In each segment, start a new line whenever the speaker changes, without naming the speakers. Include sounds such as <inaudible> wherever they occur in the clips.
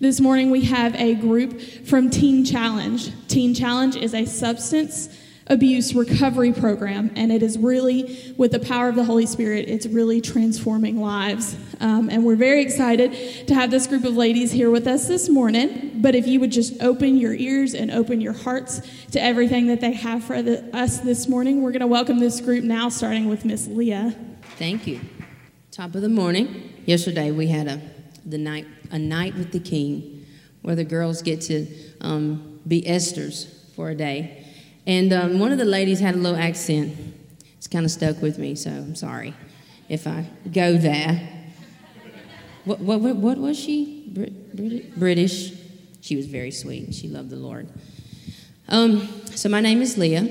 This morning we have a group from Teen Challenge. Teen Challenge is a substance abuse recovery program, and it is really, with the power of the Holy Spirit, it's really transforming lives. Um, and we're very excited to have this group of ladies here with us this morning. But if you would just open your ears and open your hearts to everything that they have for the, us this morning, we're going to welcome this group now, starting with Miss Leah.
Thank you. Top of the morning. Yesterday we had a the night a night with the King, where the girls get to um, be Esthers for a day and um, one of the ladies had a little accent. It's kind of stuck with me, so I'm sorry if I go there. What, what, what, what was she? Brit, British. She was very sweet. She loved the Lord. Um, so, my name is Leah.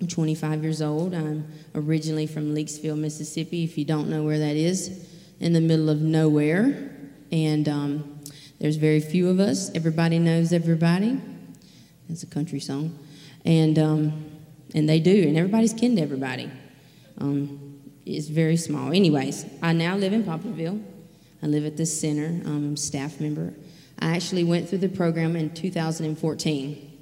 I'm 25 years old. I'm originally from Leakesville, Mississippi, if you don't know where that is, in the middle of nowhere. And um, there's very few of us. Everybody knows everybody. It's a country song and um, and they do, and everybody's kin to everybody. Um, it's very small. Anyways, I now live in Poplarville. I live at this center. I'm a staff member. I actually went through the program in 2014,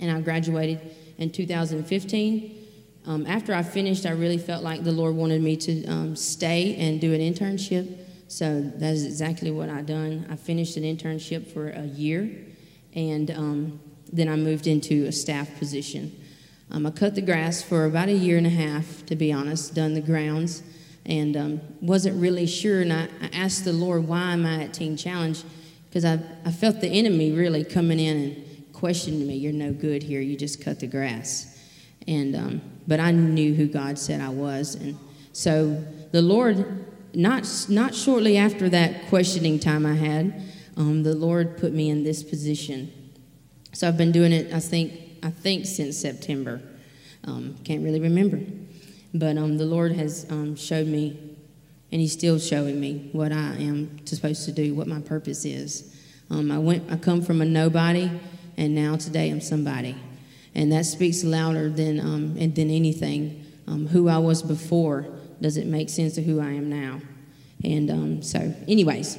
and I graduated in 2015. Um, after I finished, I really felt like the Lord wanted me to um, stay and do an internship. So that is exactly what I done. I finished an internship for a year, and um, then I moved into a staff position. Um, I cut the grass for about a year and a half, to be honest, done the grounds, and um, wasn't really sure. And I, I, asked the Lord, why am I at Teen Challenge? Because I, I felt the enemy really coming in and questioning me. You're no good here. You just cut the grass. And um, but I knew who God said I was, and so the Lord, not not shortly after that questioning time I had, um, the Lord put me in this position so I've been doing it, I think, I think since September. Um, can't really remember. But um, the Lord has um, showed me, and He's still showing me what I am supposed to do, what my purpose is. Um, I went, I come from a nobody, and now today I'm somebody, and that speaks louder than um, than anything. Who I was before doesn't make sense of who I am now. And so, anyways,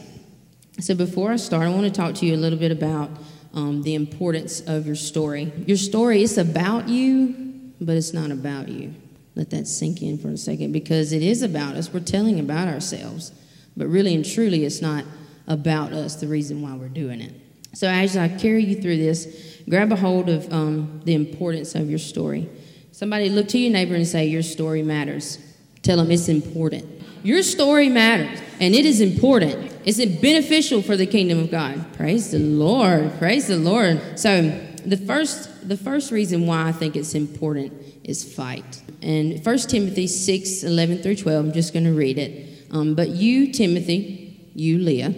so before I start, I want to talk to you a little bit about um, the importance of your story. Your story is about you, but it's not about you. Let that sink in for a second because it is about us. We're telling about ourselves, but really and truly, it's not about us, the reason why we're doing it. So, as I carry you through this, grab a hold of um, the importance of your story. Somebody look to your neighbor and say, Your story matters. Tell them it's important. Your story matters, and it is important. It's beneficial for the kingdom of God. Praise the Lord. Praise the Lord. So the first the first reason why I think it's important is fight. And 1 Timothy 6, 11 through 12, I'm just going to read it. Um, but you, Timothy, you, Leah,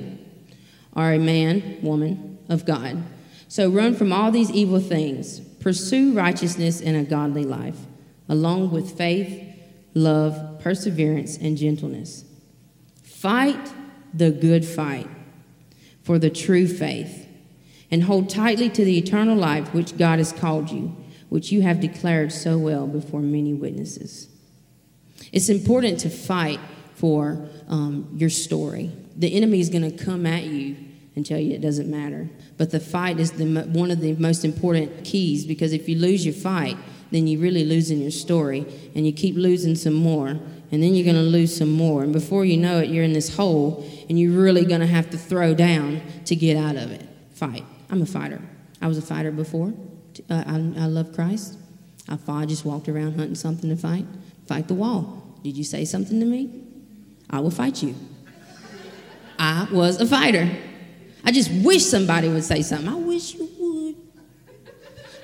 are a man, woman of God. So run from all these evil things. Pursue righteousness and a godly life, along with faith, love, perseverance, and gentleness. Fight the good fight for the true faith, and hold tightly to the eternal life which God has called you, which you have declared so well before many witnesses. It's important to fight for um, your story. The enemy is going to come at you and tell you it doesn't matter. But the fight is the, one of the most important keys because if you lose your fight, then you're really losing your story and you keep losing some more and then you're going to lose some more. And before you know it, you're in this hole, and you're really going to have to throw down to get out of it. Fight. I'm a fighter. I was a fighter before. Uh, I, I love Christ. I fought, I just walked around hunting something to fight. Fight the wall. Did you say something to me? I will fight you. I was a fighter. I just wish somebody would say something. I wish you would.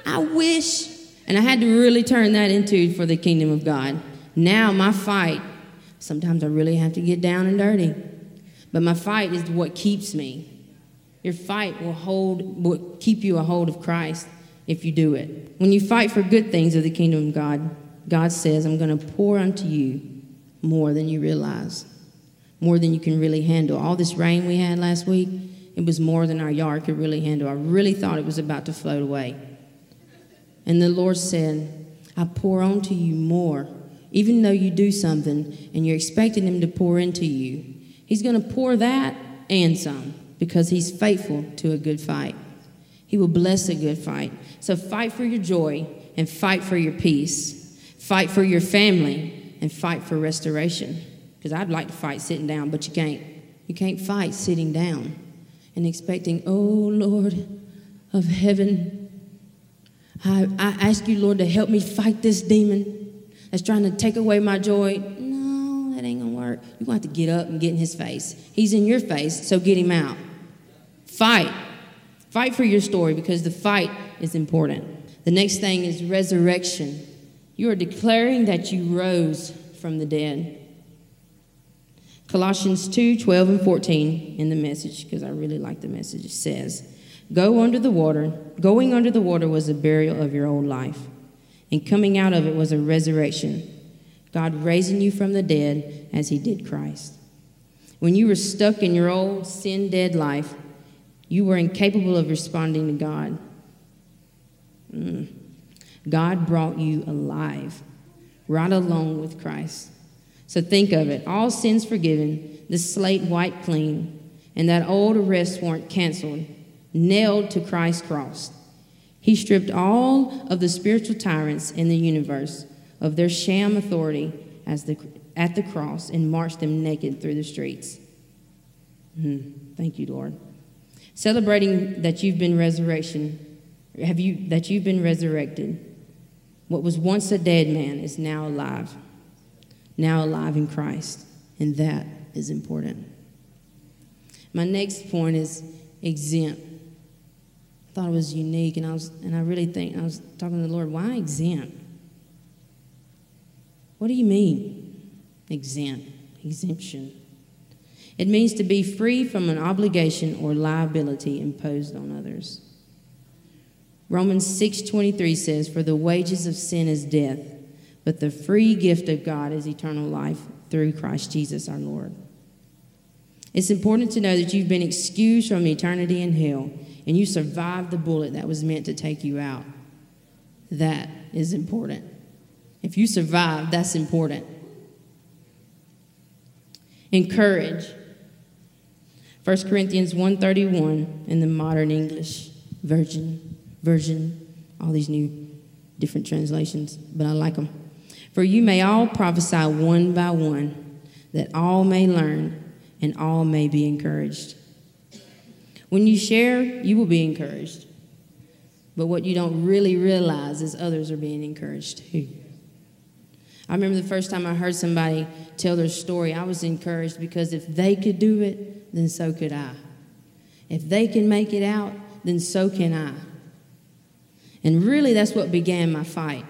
I wish. And I had to really turn that into for the kingdom of God. Now, my fight, sometimes I really have to get down and dirty, but my fight is what keeps me. Your fight will hold, will keep you a hold of Christ if you do it. When you fight for good things of the kingdom of God, God says, I'm going to pour unto you more than you realize, more than you can really handle. All this rain we had last week, it was more than our yard could really handle. I really thought it was about to float away. And the Lord said, I pour onto you more even though you do something and you're expecting Him to pour into you, He's going to pour that and some. because he's faithful to a good fight. He will bless a good fight. So fight for your joy and fight for your peace. Fight for your family and fight for restoration. Because I'd like to fight sitting down, but you can't. You can't fight sitting down and expecting, oh Lord of heaven, I, I ask you, Lord, to help me fight this demon that's trying to take away my joy. No, that ain't gonna work. You're gonna have to get up and get in his face. He's in your face, so get him out. Fight. Fight for your story because the fight is important. The next thing is resurrection. You are declaring that you rose from the dead. Colossians 2 12 and 14 in the message, because I really like the message, it says, Go under the water. Going under the water was a burial of your old life, and coming out of it was a resurrection. God raising you from the dead as He did Christ. When you were stuck in your old sin dead life, you were incapable of responding to God. Mm. God brought you alive, right along with Christ. So think of it all sins forgiven, the slate wiped clean, and that old arrest warrant canceled nailed to Christ's cross. He stripped all of the spiritual tyrants in the universe of their sham authority as the, at the cross and marched them naked through the streets. Mm, thank you, Lord. Celebrating that you've been resurrection, have you that you've been resurrected. What was once a dead man is now alive, now alive in Christ, and that is important. My next point is exempt thought it was unique, and I was, and I really think I was talking to the Lord. Why exempt? What do you mean, exempt? Exemption. It means to be free from an obligation or liability imposed on others. Romans 6:23 says, "For the wages of sin is death, but the free gift of God is eternal life through Christ Jesus our Lord." It's important to know that you've been excused from eternity in hell and you survived the bullet that was meant to take you out. That is important. If you survive, that's important. Encourage. 1 Corinthians 131 in the modern English version, version, all these new different translations, but I like them. For you may all prophesy one by one, that all may learn and all may be encouraged. When you share, you will be encouraged. But what you don't really realize is others are being encouraged too. I remember the first time I heard somebody tell their story, I was encouraged because if they could do it, then so could I. If they can make it out, then so can I. And really, that's what began my fight.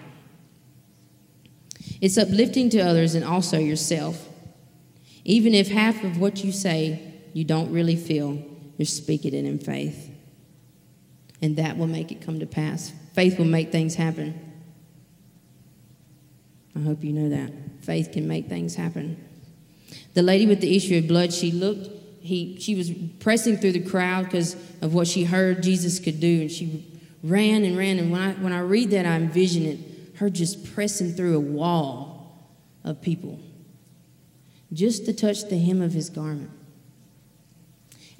It's uplifting to others and also yourself. Even if half of what you say you don't really feel, you're speaking it in faith. And that will make it come to pass. Faith will make things happen. I hope you know that. Faith can make things happen. The lady with the issue of blood, she looked, he, she was pressing through the crowd because of what she heard Jesus could do. And she ran and ran. And when I, when I read that, I envision it her just pressing through a wall of people just to touch the hem of his garment.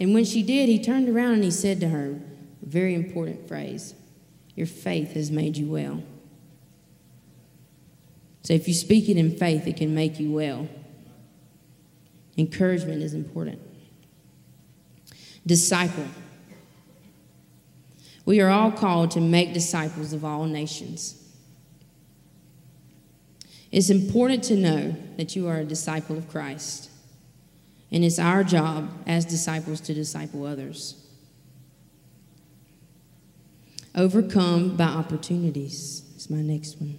And when she did, he turned around and he said to her, a very important phrase Your faith has made you well. So if you speak it in faith, it can make you well. Encouragement is important. Disciple. We are all called to make disciples of all nations. It's important to know that you are a disciple of Christ. And it's our job as disciples to disciple others. Overcome by opportunities is my next one.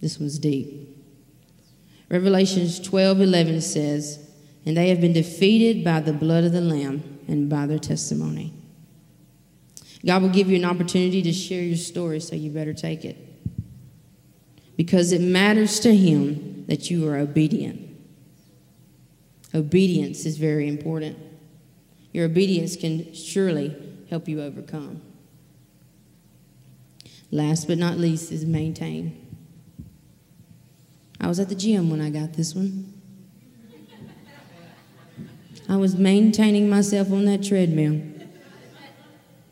This one's deep. Revelations 12 11 says, And they have been defeated by the blood of the Lamb and by their testimony. God will give you an opportunity to share your story, so you better take it. Because it matters to Him that you are obedient. Obedience is very important. Your obedience can surely help you overcome. Last but not least is maintain. I was at the gym when I got this one. I was maintaining myself on that treadmill,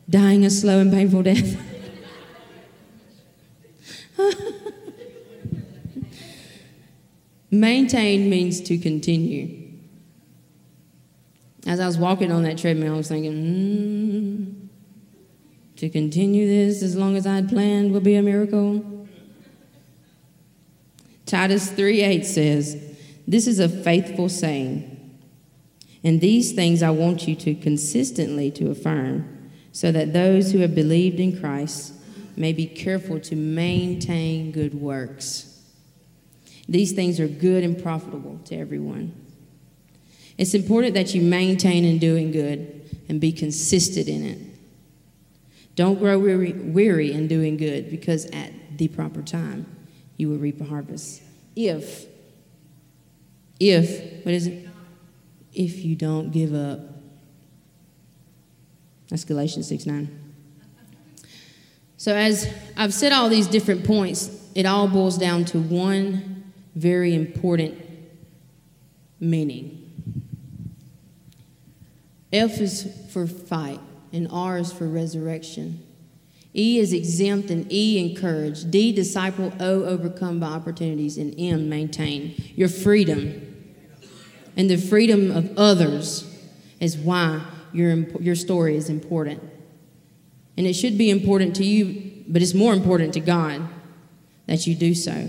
dying a slow and painful death. <laughs> Maintain means to continue. As I was walking on that treadmill, I was thinking, mm, to continue this as long as I had planned will be a miracle. Titus 3 8 says, This is a faithful saying. And these things I want you to consistently to affirm, so that those who have believed in Christ may be careful to maintain good works. These things are good and profitable to everyone. It's important that you maintain in doing good and be consistent in it. Don't grow weary, weary in doing good because at the proper time you will reap a harvest. If, if, what is it? If you don't give up. That's Galatians 6 9. So, as I've said all these different points, it all boils down to one very important meaning. F is for fight, and R is for resurrection. E is exempt, and E encourage. D disciple, O overcome by opportunities, and M maintain. Your freedom and the freedom of others is why your, your story is important. And it should be important to you, but it's more important to God that you do so.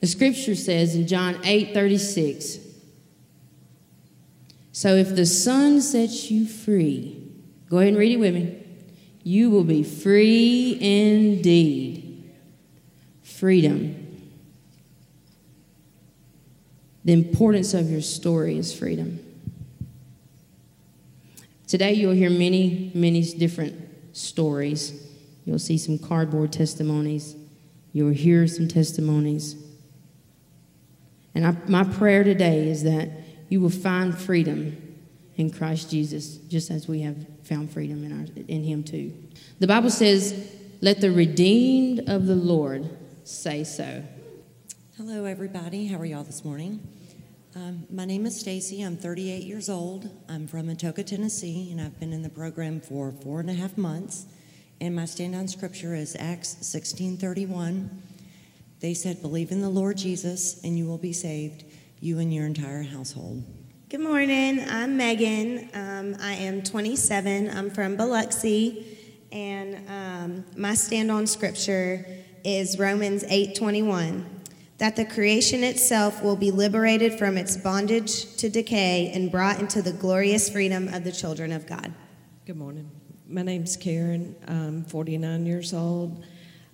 The scripture says in John 8 36, so if the Son sets you free, go ahead and read it with me. You will be free indeed. Freedom. The importance of your story is freedom. Today, you'll hear many, many different stories. You'll see some cardboard testimonies. You'll hear some testimonies. And I, my prayer today is that you will find freedom in Christ Jesus, just as we have found freedom in, our, in Him too. The Bible says, Let the redeemed of the Lord say so.
Hello, everybody. How are y'all this morning? Um, my name is Stacy. I'm 38 years old. I'm from Atoka, Tennessee, and I've been in the program for four and a half months. And my stand-on scripture is Acts 16:31. They said, "Believe in the Lord Jesus, and you will be saved, you and your entire household."
Good morning. I'm Megan. Um, I am 27. I'm from Biloxi, and um, my stand-on scripture is Romans 8:21 that the creation itself will be liberated from its bondage to decay and brought into the glorious freedom of the children of God.
Good morning. My name's Karen. I'm 49 years old.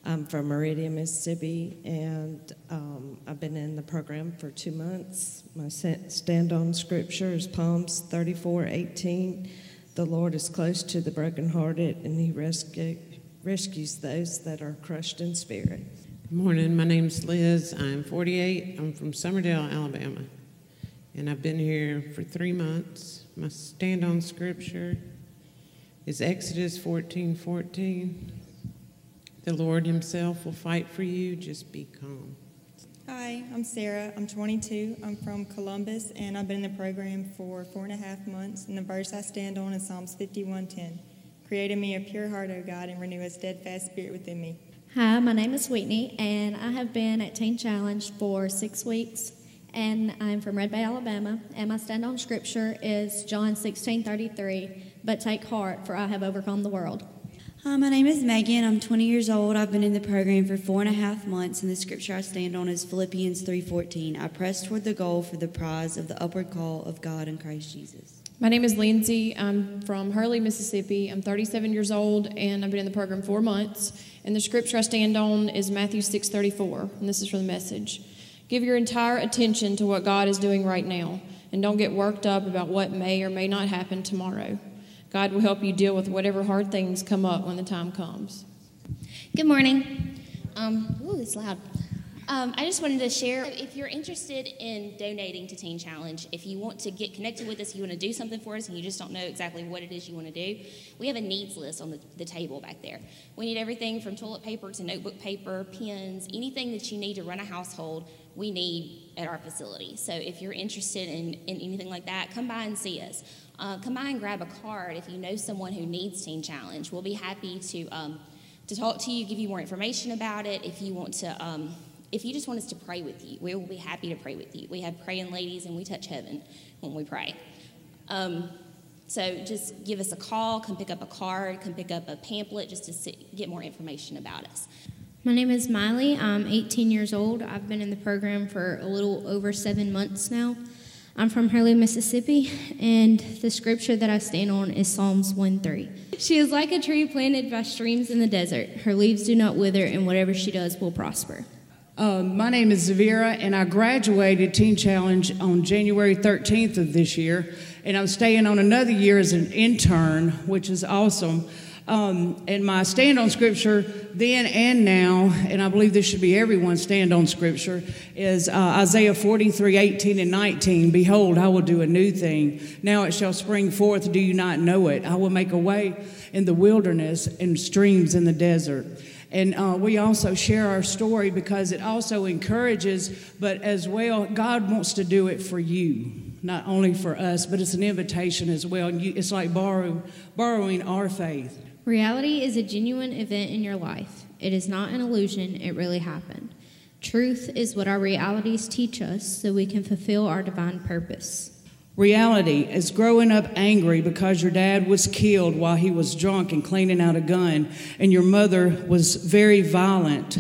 I'm from Meridian, Mississippi, and um, I've been in the program for two months. My stand on scripture is Psalms 34 18. The Lord is close to the brokenhearted, and He rescue, rescues those that are crushed in spirit.
Good morning. My name's Liz. I'm 48. I'm from Summerdale, Alabama. And I've been here for three months. My stand on scripture is Exodus 14 14. The Lord Himself will fight for you. Just be calm.
Hi, I'm Sarah. I'm 22. I'm from Columbus, and I've been in the program for four and a half months. And the verse I stand on is Psalms 51:10. Create in me a pure heart, O God, and renew a steadfast spirit within me.
Hi, my name is Whitney, and I have been at Teen Challenge for six weeks, and I'm from Red Bay, Alabama. And my stand on scripture is John 16:33. But take heart, for I have overcome the world.
Hi, my name is Megan. I'm 20 years old. I've been in the program for four and a half months, and the scripture I stand on is Philippians 3:14. I press toward the goal for the prize of the upward call of God in Christ Jesus.
My name is Lindsay. I'm from Hurley, Mississippi. I'm 37 years old, and I've been in the program four months. And the scripture I stand on is Matthew 6:34, and this is from the message. Give your entire attention to what God is doing right now, and don't get worked up about what may or may not happen tomorrow. God will help you deal with whatever hard things come up when the time comes.
Good morning. Um, ooh, it's loud. Um, I just wanted to share if you're interested in donating to Teen Challenge, if you want to get connected with us, you want to do something for us, and you just don't know exactly what it is you want to do, we have a needs list on the, the table back there. We need everything from toilet paper to notebook paper, pens, anything that you need to run a household. We need at our facility. So if you're interested in, in anything like that, come by and see us. Uh, come by and grab a card if you know someone who needs Teen Challenge. We'll be happy to um, to talk to you, give you more information about it. If you want to, um, if you just want us to pray with you, we will be happy to pray with you. We have praying ladies, and we touch heaven when we pray. Um, so just give us a call, come pick up a card, come pick up a pamphlet just to get more information about us.
My name is Miley. I'm 18 years old. I've been in the program for a little over seven months now. I'm from Hurley, Mississippi, and the scripture that I stand on is Psalms 1 3. She is like a tree planted by streams in the desert. Her leaves do not wither, and whatever she does will prosper.
Uh, my name is Zavira, and I graduated Teen Challenge on January 13th of this year, and I'm staying on another year as an intern, which is awesome. Um, and my stand on scripture then and now, and I believe this should be everyone's stand on scripture, is uh, Isaiah 43 18 and 19. Behold, I will do a new thing. Now it shall spring forth. Do you not know it? I will make a way in the wilderness and streams in the desert. And uh, we also share our story because it also encourages, but as well, God wants to do it for you, not only for us, but it's an invitation as well. You, it's like borrow, borrowing our faith.
Reality is a genuine event in your life. It is not an illusion, it really happened. Truth is what our realities teach us so we can fulfill our divine purpose.
Reality is growing up angry because your dad was killed while he was drunk and cleaning out a gun, and your mother was very violent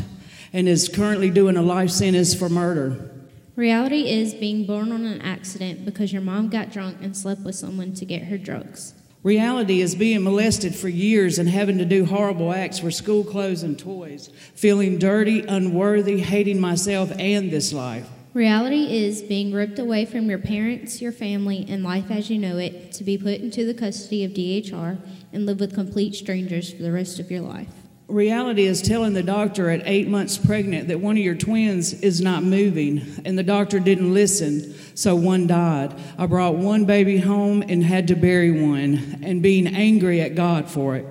and is currently doing a life sentence for murder.
Reality is being born on an accident because your mom got drunk and slept with someone to get her drugs.
Reality is being molested for years and having to do horrible acts for school clothes and toys, feeling dirty, unworthy, hating myself and this life.
Reality is being ripped away from your parents, your family, and life as you know it to be put into the custody of DHR and live with complete strangers for the rest of your life.
Reality is telling the doctor at eight months pregnant that one of your twins is not moving, and the doctor didn't listen, so one died. I brought one baby home and had to bury one, and being angry at God for it.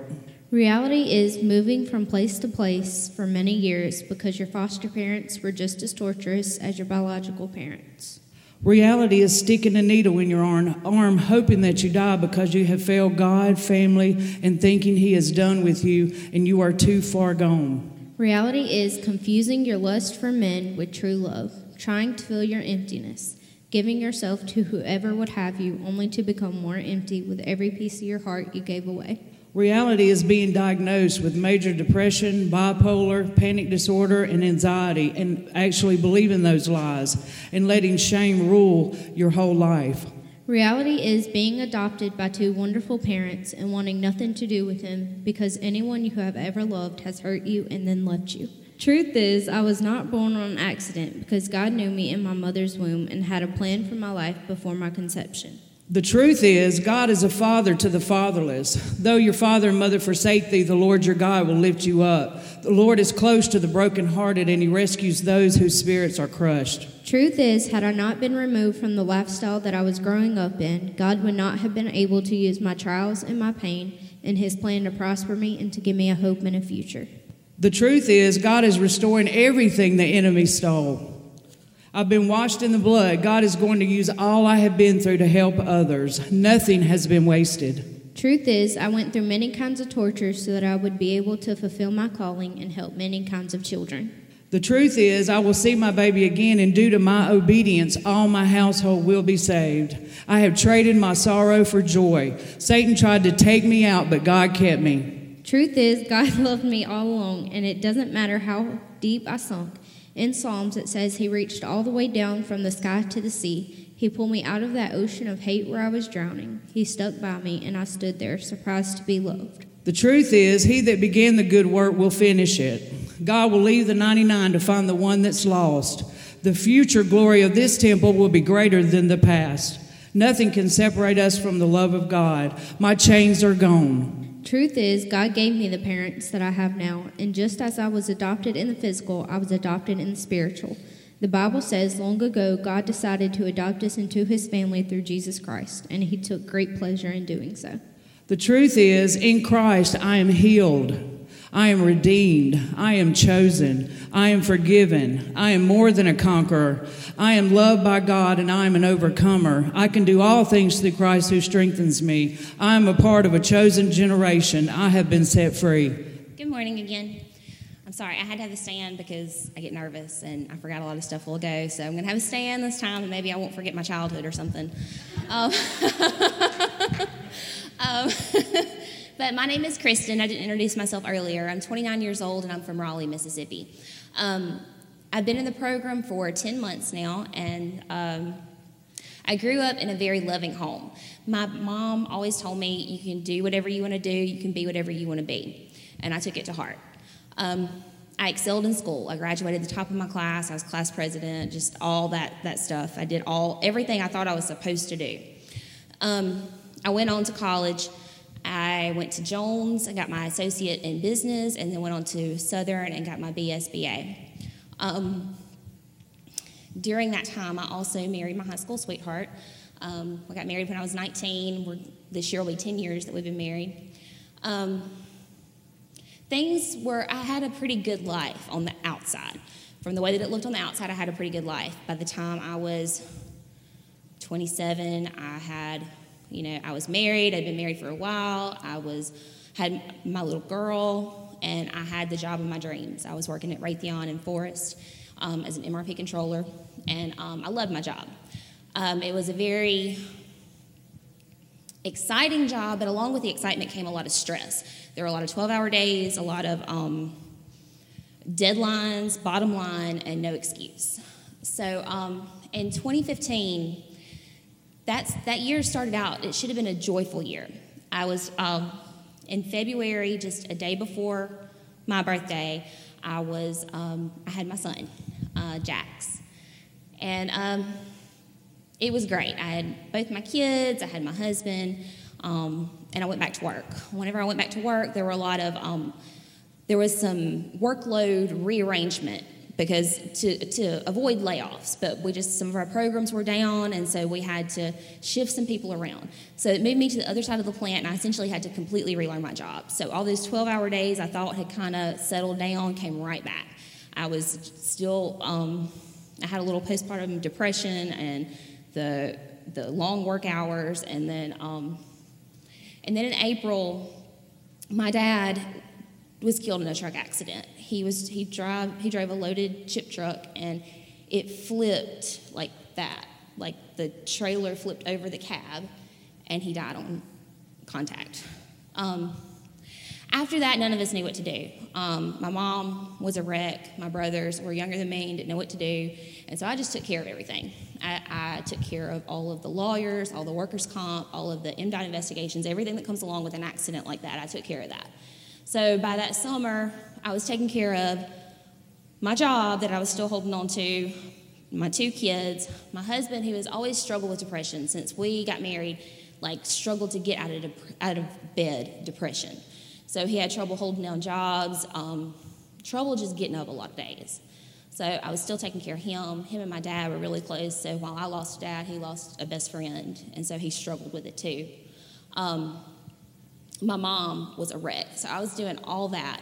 Reality is moving from place to place for many years because your foster parents were just as torturous as your biological parents.
Reality is sticking a needle in your arm, hoping that you die because you have failed God, family, and thinking He is done with you and you are too far gone.
Reality is confusing your lust for men with true love, trying to fill your emptiness, giving yourself to whoever would have you, only to become more empty with every piece of your heart you gave away.
Reality is being diagnosed with major depression, bipolar, panic disorder, and anxiety, and actually believing those lies and letting shame rule your whole life.
Reality is being adopted by two wonderful parents and wanting nothing to do with them because anyone you have ever loved has hurt you and then left you. Truth is, I was not born on accident because God knew me in my mother's womb and had a plan for my life before my conception.
The truth is, God is a father to the fatherless. Though your father and mother forsake thee, the Lord your God will lift you up. The Lord is close to the brokenhearted, and he rescues those whose spirits are crushed.
Truth is, had I not been removed from the lifestyle that I was growing up in, God would not have been able to use my trials and my pain in his plan to prosper me and to give me a hope and a future.
The truth is, God is restoring everything the enemy stole. I've been washed in the blood. God is going to use all I have been through to help others. Nothing has been wasted.
Truth is, I went through many kinds of torture so that I would be able to fulfill my calling and help many kinds of children.
The truth is, I will see my baby again, and due to my obedience, all my household will be saved. I have traded my sorrow for joy. Satan tried to take me out, but God kept me.
Truth is, <laughs> God loved me all along, and it doesn't matter how deep I sunk. In Psalms, it says, He reached all the way down from the sky to the sea. He pulled me out of that ocean of hate where I was drowning. He stuck by me, and I stood there, surprised to be loved.
The truth is, He that began the good work will finish it. God will leave the 99 to find the one that's lost. The future glory of this temple will be greater than the past. Nothing can separate us from the love of God. My chains are gone.
Truth is, God gave me the parents that I have now, and just as I was adopted in the physical, I was adopted in the spiritual. The Bible says long ago God decided to adopt us into his family through Jesus Christ, and he took great pleasure in doing so.
The truth is, in Christ, I am healed. I am redeemed. I am chosen. I am forgiven. I am more than a conqueror. I am loved by God and I am an overcomer. I can do all things through Christ who strengthens me. I am a part of a chosen generation. I have been set free.
Good morning again. I'm sorry, I had to have a stand because I get nervous and I forgot a lot of stuff will go. So I'm going to have a stand this time and maybe I won't forget my childhood or something. Um, <laughs> um, <laughs> but my name is Kristen. I didn't introduce myself earlier. I'm 29 years old and I'm from Raleigh, Mississippi. Um, I've been in the program for 10 months now and um, I grew up in a very loving home. My mom always told me, you can do whatever you want to do, you can be whatever you want to be. And I took it to heart. Um, I excelled in school. I graduated the top of my class. I was class president, just all that, that stuff. I did all everything I thought I was supposed to do. Um, I went on to college. I went to Jones. I got my associate in business, and then went on to Southern and got my BSBA. Um, during that time, I also married my high school sweetheart. Um, I got married when I was 19. We're, this year will be 10 years that we've been married. Um, things were, I had a pretty good life on the outside. From the way that it looked on the outside, I had a pretty good life. By the time I was 27, I had, you know, I was married. I'd been married for a while. I was, had my little girl, and I had the job of my dreams. I was working at Raytheon in Forest um, as an MRP controller, and um, I loved my job. Um, it was a very exciting job, but along with the excitement came a lot of stress. There were a lot of 12 hour days, a lot of um, deadlines, bottom line, and no excuse. So um, in 2015, that's, that year started out, it should have been a joyful year. I was um, in February, just a day before my birthday, I was, um, I had my son, uh, Jax. And um, it was great. I had both my kids, I had my husband, um, and I went back to work. Whenever I went back to work, there were a lot of, um, there was some workload rearrangement because to, to avoid layoffs, but we just, some of our programs were down, and so we had to shift some people around. So it moved me to the other side of the plant, and I essentially had to completely relearn my job. So all those 12 hour days I thought had kind of settled down came right back. I was still, um, I had a little postpartum depression and the, the long work hours, and then, um, and then in April, my dad was killed in a truck accident. He was he drive he drove a loaded chip truck and it flipped like that, like the trailer flipped over the cab, and he died on contact. Um, after that, none of us knew what to do. Um, my mom was a wreck. My brothers were younger than me and didn't know what to do. And so I just took care of everything. I, I, took care of all of the lawyers, all the workers' comp, all of the MDOT investigations, everything that comes along with an accident like that. I took care of that. So by that summer, I was taking care of my job that I was still holding on to, my two kids, my husband, who has always struggled with depression since we got married, like struggled to get out of, out of bed, depression. So he had trouble holding down jobs, um, trouble just getting up a lot of days. So I was still taking care of him. Him and my dad were really close. So while I lost dad, he lost a best friend, and so he struggled with it too. Um, my mom was a wreck, so I was doing all that.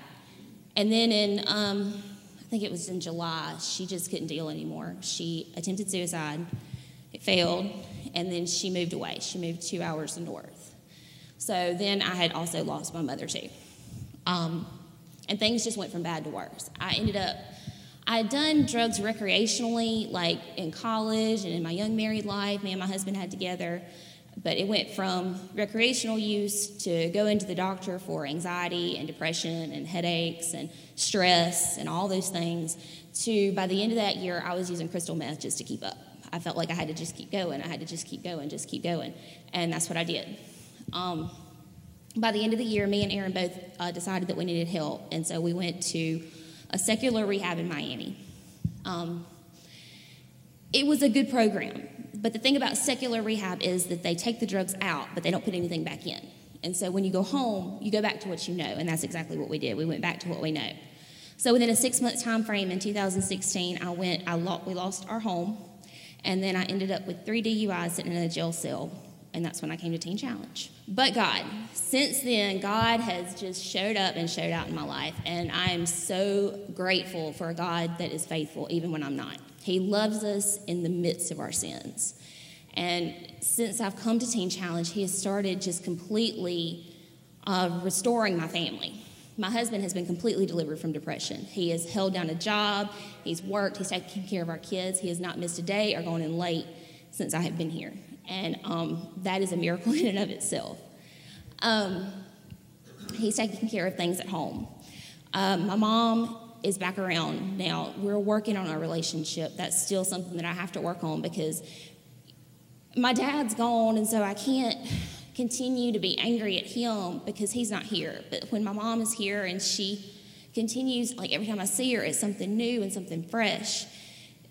And then in, um, I think it was in July, she just couldn't deal anymore. She attempted suicide. It failed, and then she moved away. She moved two hours north. So then I had also lost my mother too. Um, and things just went from bad to worse. I ended up, I had done drugs recreationally, like in college and in my young married life, me and my husband had together. But it went from recreational use to go into the doctor for anxiety and depression and headaches and stress and all those things to by the end of that year, I was using crystal meth just to keep up. I felt like I had to just keep going. I had to just keep going, just keep going. And that's what I did. Um, by the end of the year, me and Aaron both uh, decided that we needed help, and so we went to a secular rehab in Miami. Um, it was a good program, but the thing about secular rehab is that they take the drugs out, but they don't put anything back in. And so when you go home, you go back to what you know, and that's exactly what we did. We went back to what we know. So within a six-month time frame in 2016, I went. I lo- we lost our home, and then I ended up with three DUIs sitting in a jail cell And that's when I came to Teen Challenge. But God, since then, God has just showed up and showed out in my life. And I am so grateful for a God that is faithful even when I'm not. He loves us in the midst of our sins. And since I've come to Teen Challenge, He has started just completely uh, restoring my family. My husband has been completely delivered from depression. He has held down a job, he's worked, he's taken care of our kids. He has not missed a day or gone in late since I have been here. And um, that is a miracle <laughs> in and of itself. Um, he's taking care of things at home. Um, my mom is back around now. We're working on our relationship. That's still something that I have to work on because my dad's gone, and so I can't continue to be angry at him because he's not here. But when my mom is here and she continues, like every time I see her, it's something new and something fresh.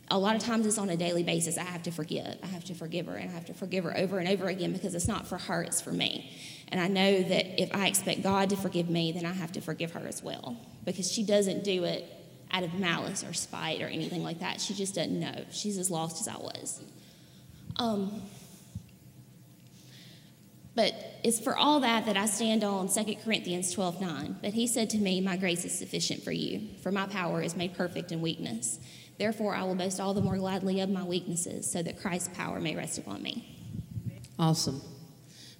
A lot of times it's on a daily basis. I have to forgive. I have to forgive her and I have to forgive her over and over again because it's not for her, it's for me. And I know that if I expect God to forgive me, then I have to forgive her as well because she doesn't do it out of malice or spite or anything like that. She just doesn't know. She's as lost as I was. Um, but it's for all that that I stand on 2 Corinthians 12 9. But he said to me, My grace is sufficient for you, for my power is made perfect in weakness. Therefore, I will boast all the more gladly of my weaknesses, so that Christ's power may rest upon me.
Awesome.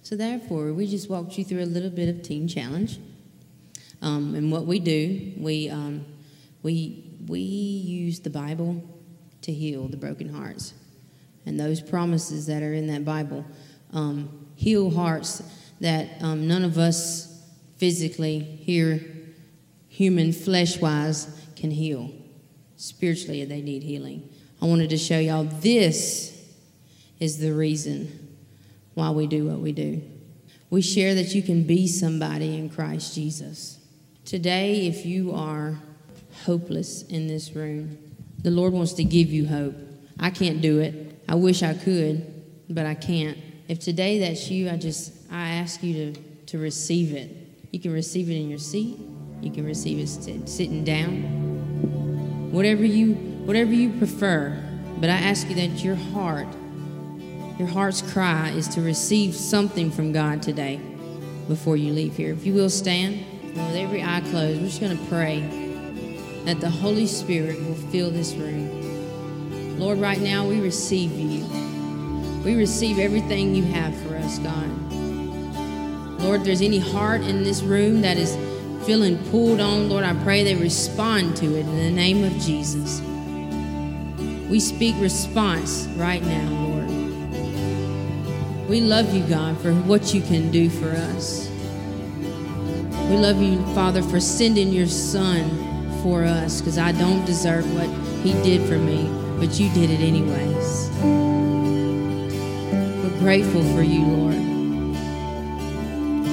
So, therefore, we just walked you through a little bit of Teen Challenge. Um, and what we do, we, um, we, we use the Bible to heal the broken hearts. And those promises that are in that Bible um, heal hearts that um, none of us physically, here, human, flesh wise, can heal. Spiritually, they need healing. I wanted to show y'all this is the reason why we do what we do. We share that you can be somebody in Christ Jesus. Today, if you are hopeless in this room, the Lord wants to give you hope. I can't do it. I wish I could, but I can't. If today that's you, I just I ask you to, to receive it. You can receive it in your seat. You can receive it sit, sitting down. Whatever you whatever you prefer. But I ask you that your heart, your heart's cry is to receive something from God today before you leave here. If you will stand, and with every eye closed, we're just going to pray that the Holy Spirit will fill this room. Lord, right now we receive you. We receive everything you have for us, God. Lord, if there's any heart in this room that is feeling pulled on, Lord, I pray they respond to it in the name of Jesus. We speak response right now, Lord. We love you, God, for what you can do for us. We love you, Father, for sending your Son for us because I don't deserve what he did for me, but you did it anyways. We're grateful for you, Lord.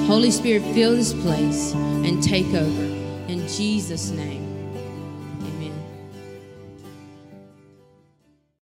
Holy Spirit, fill this place and take over. In Jesus' name.